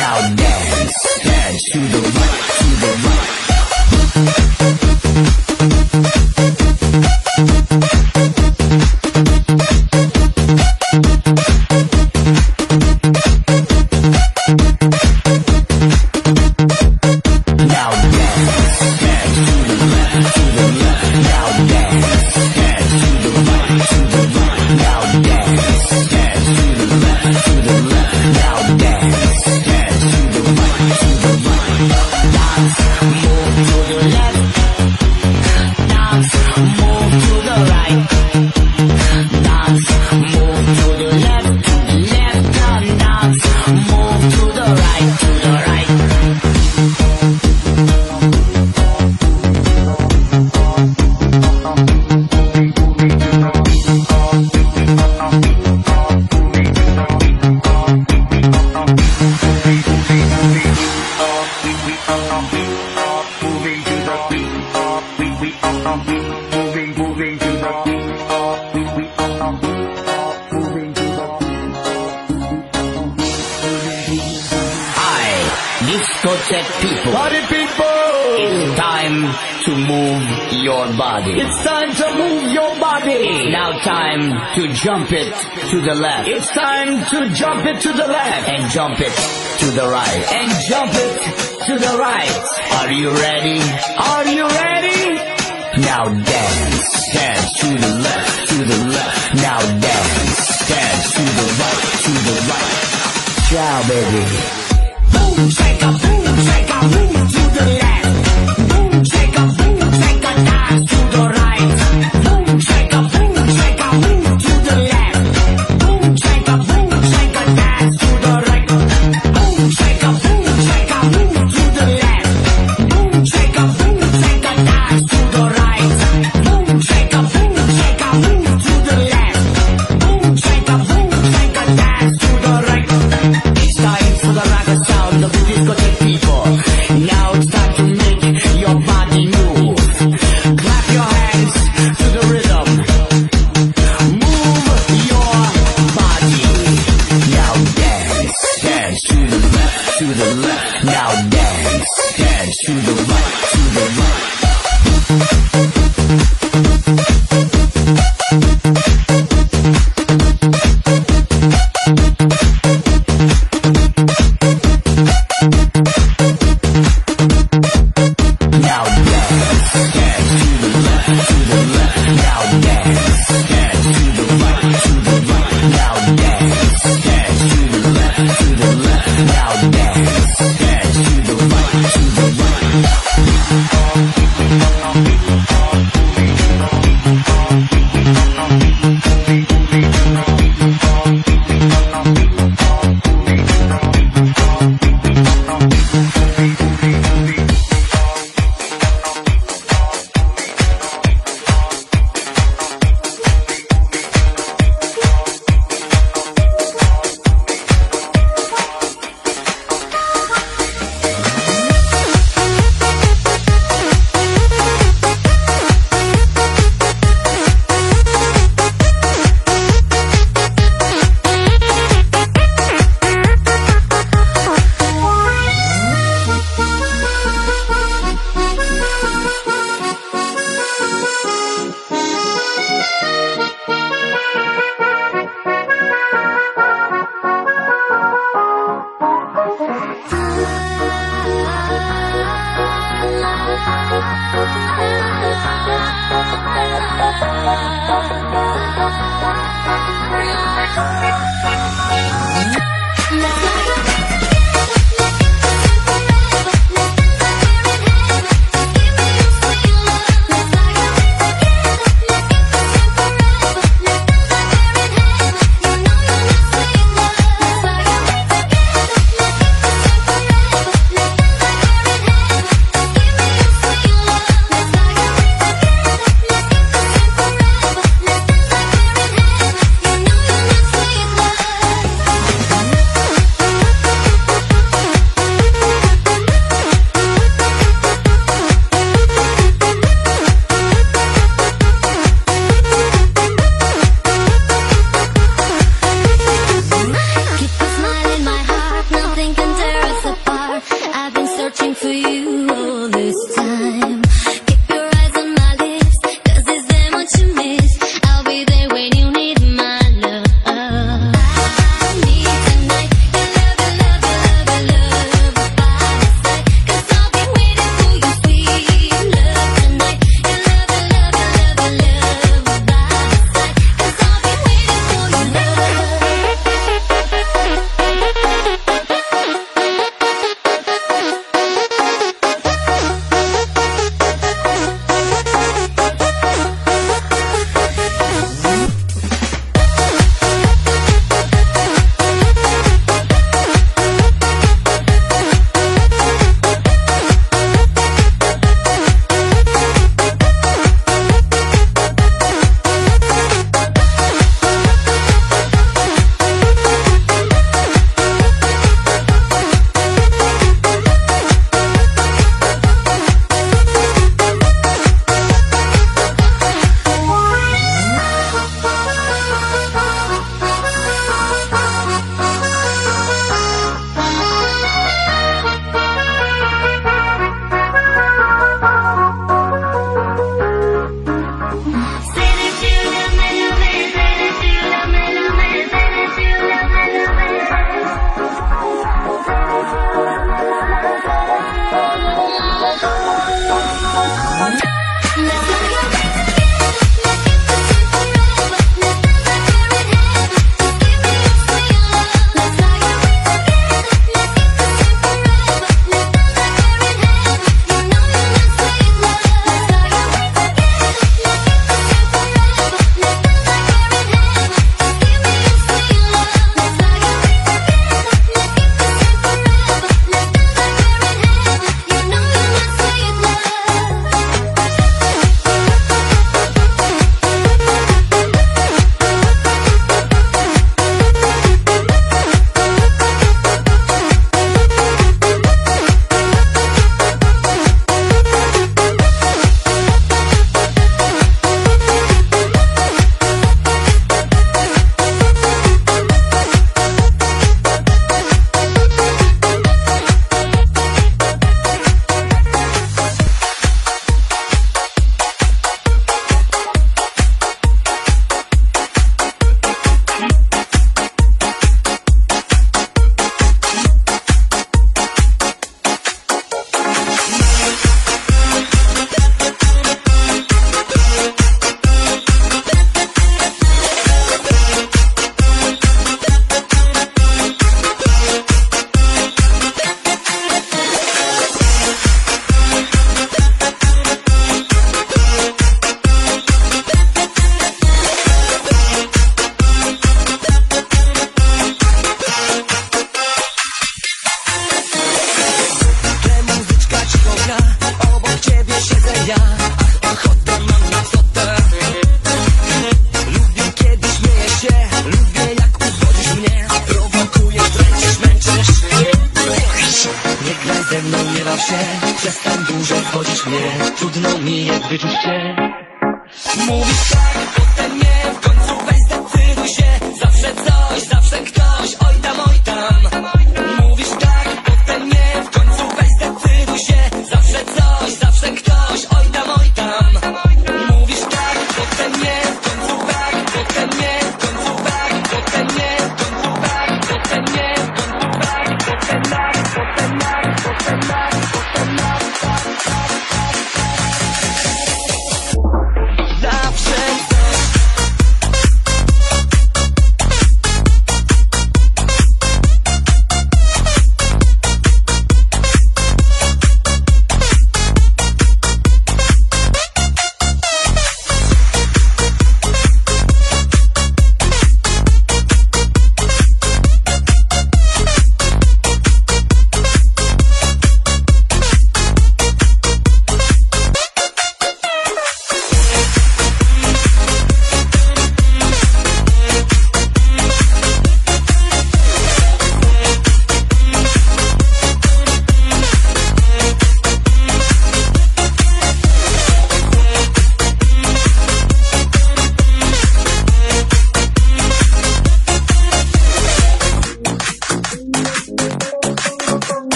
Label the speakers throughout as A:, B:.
A: Now dance, dance to the right, to the right.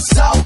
B: so.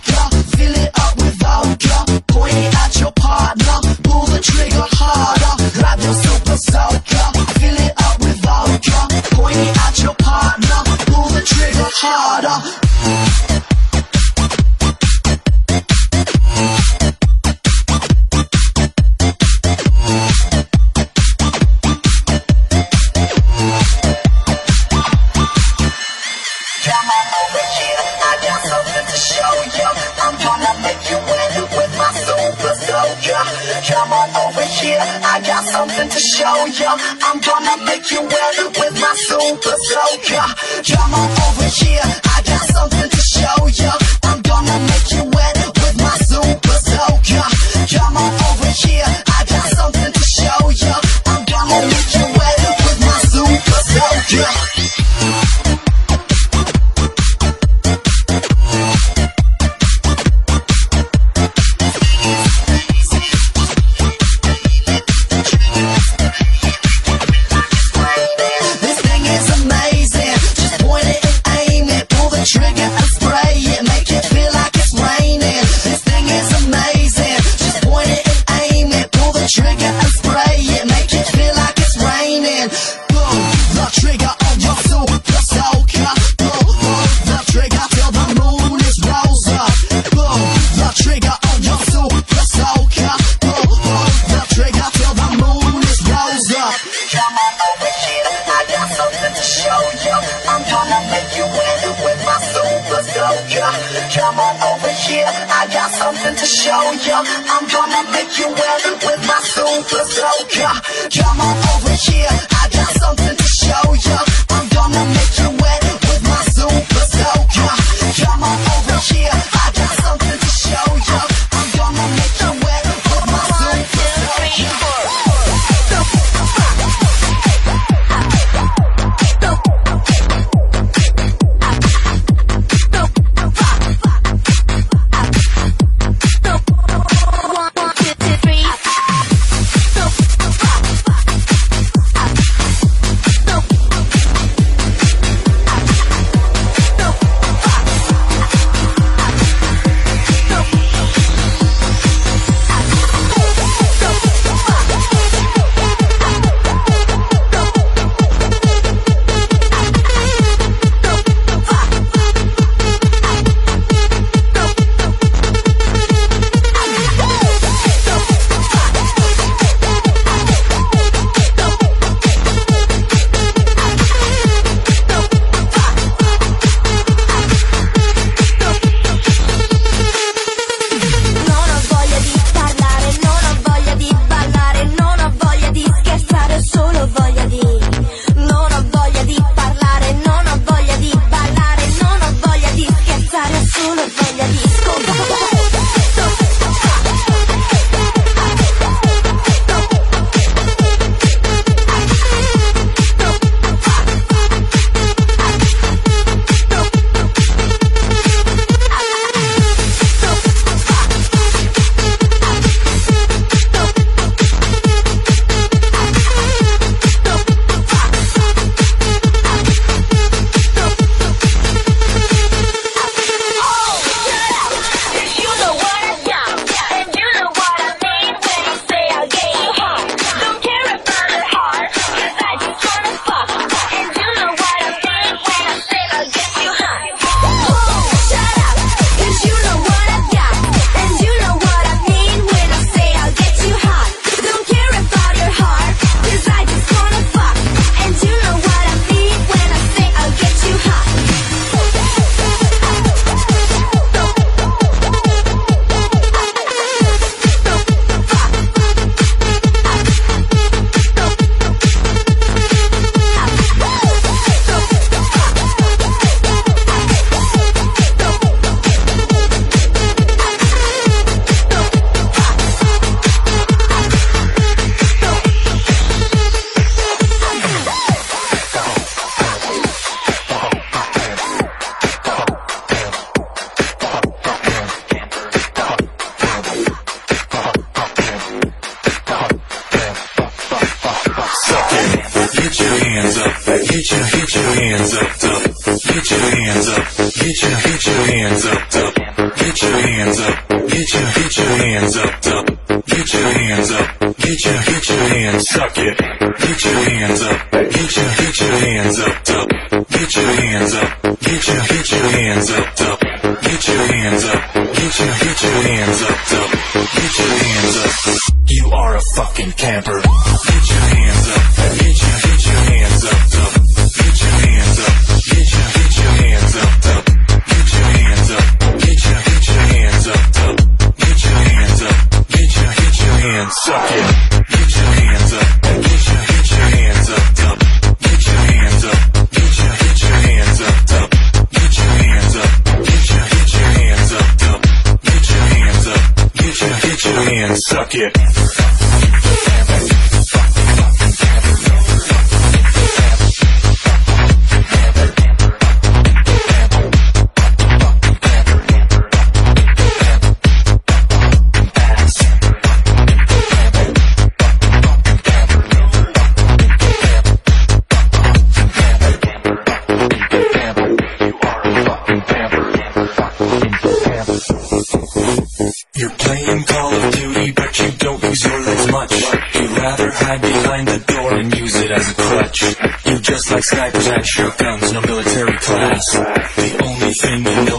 B: Snipers at your guns, no military class. The only thing you know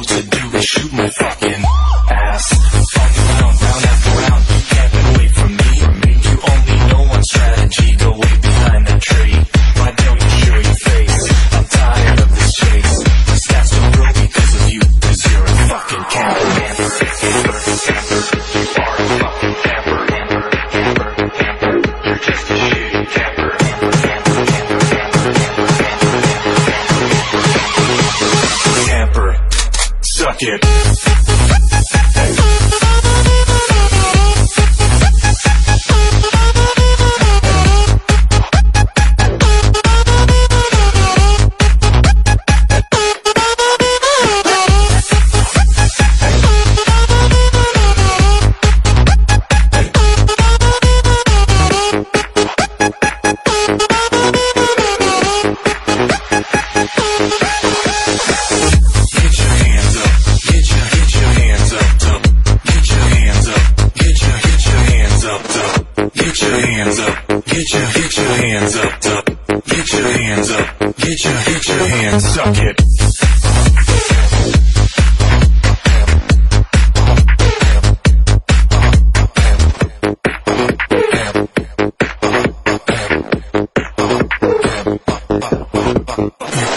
C: Okay.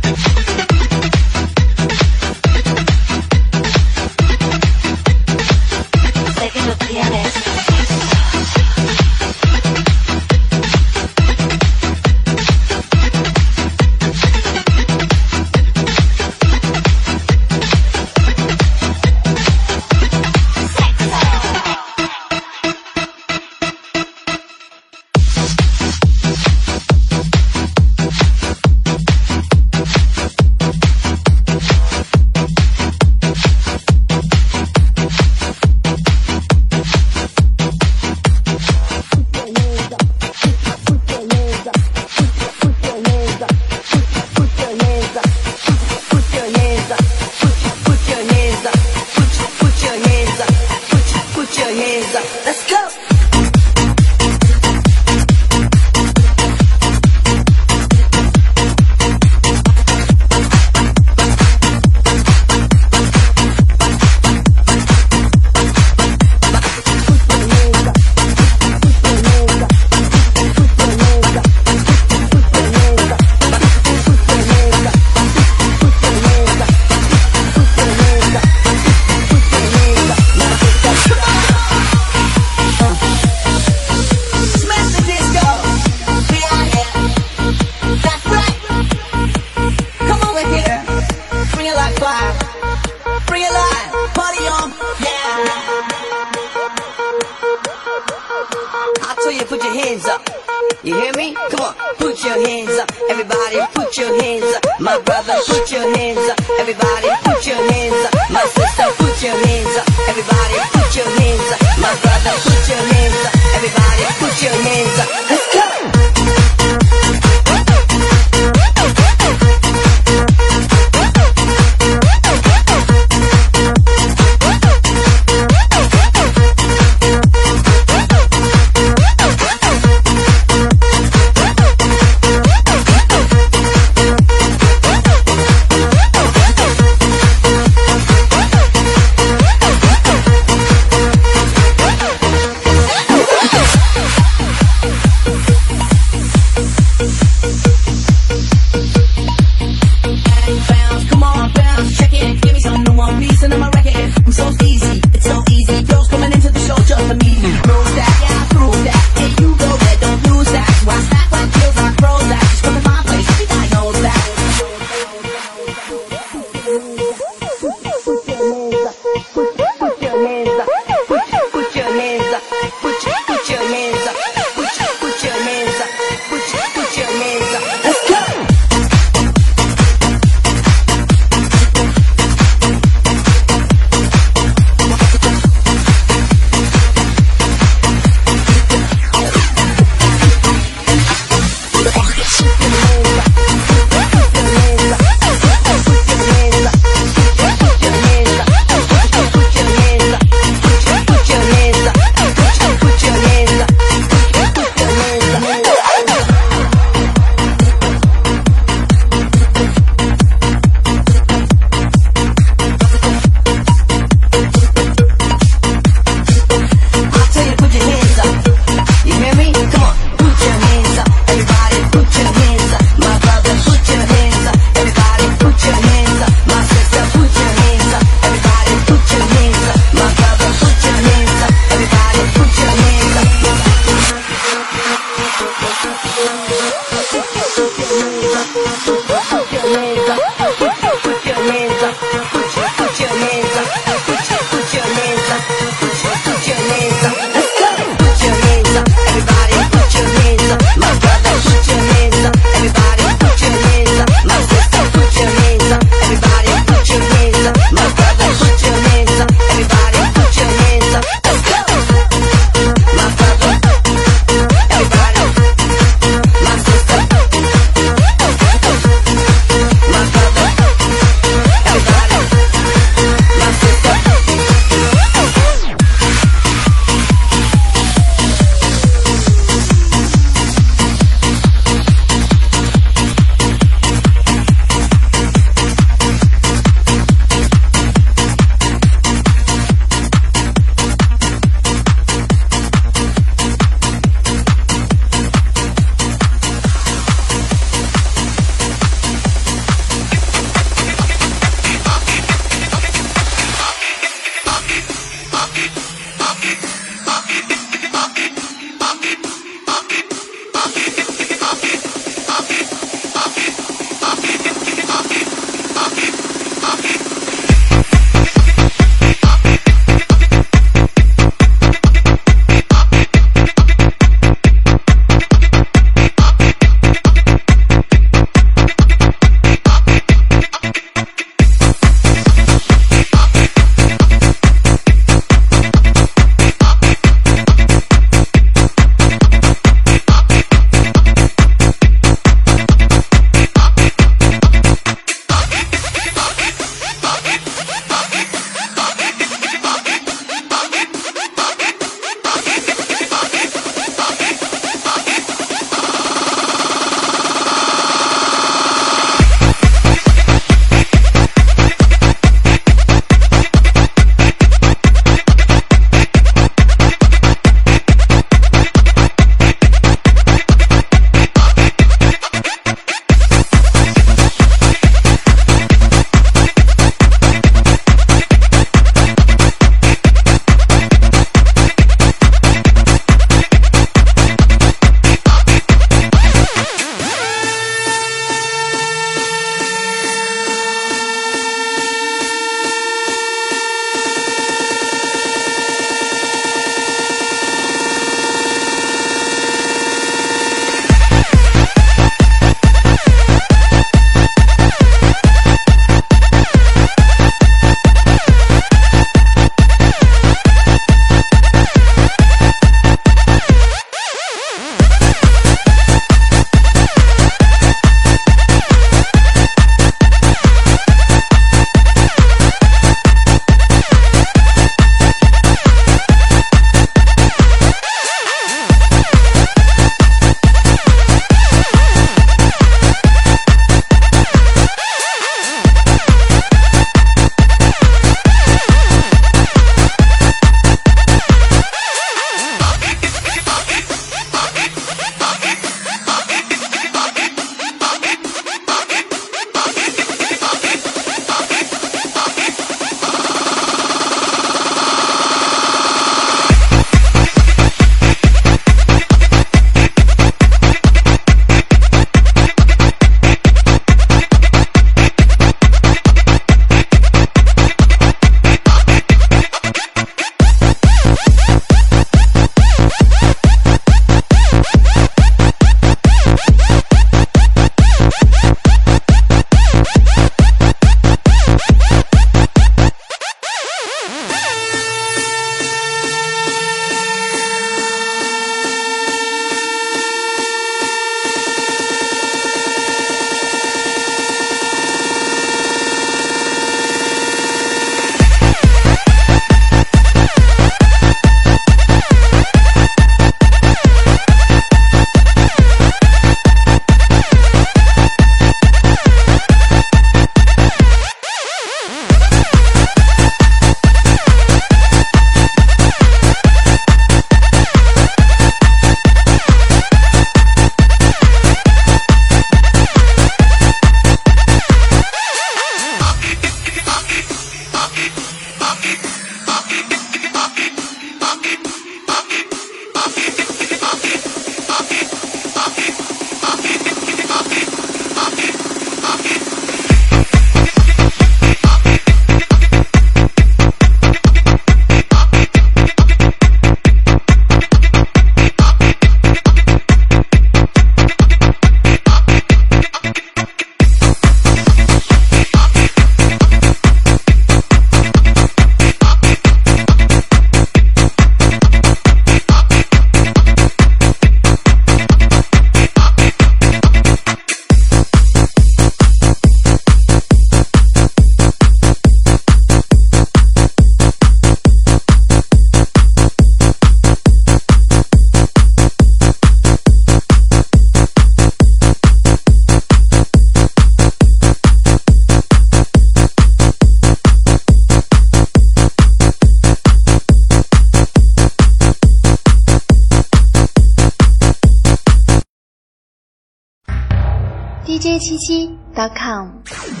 C: 七七 .com。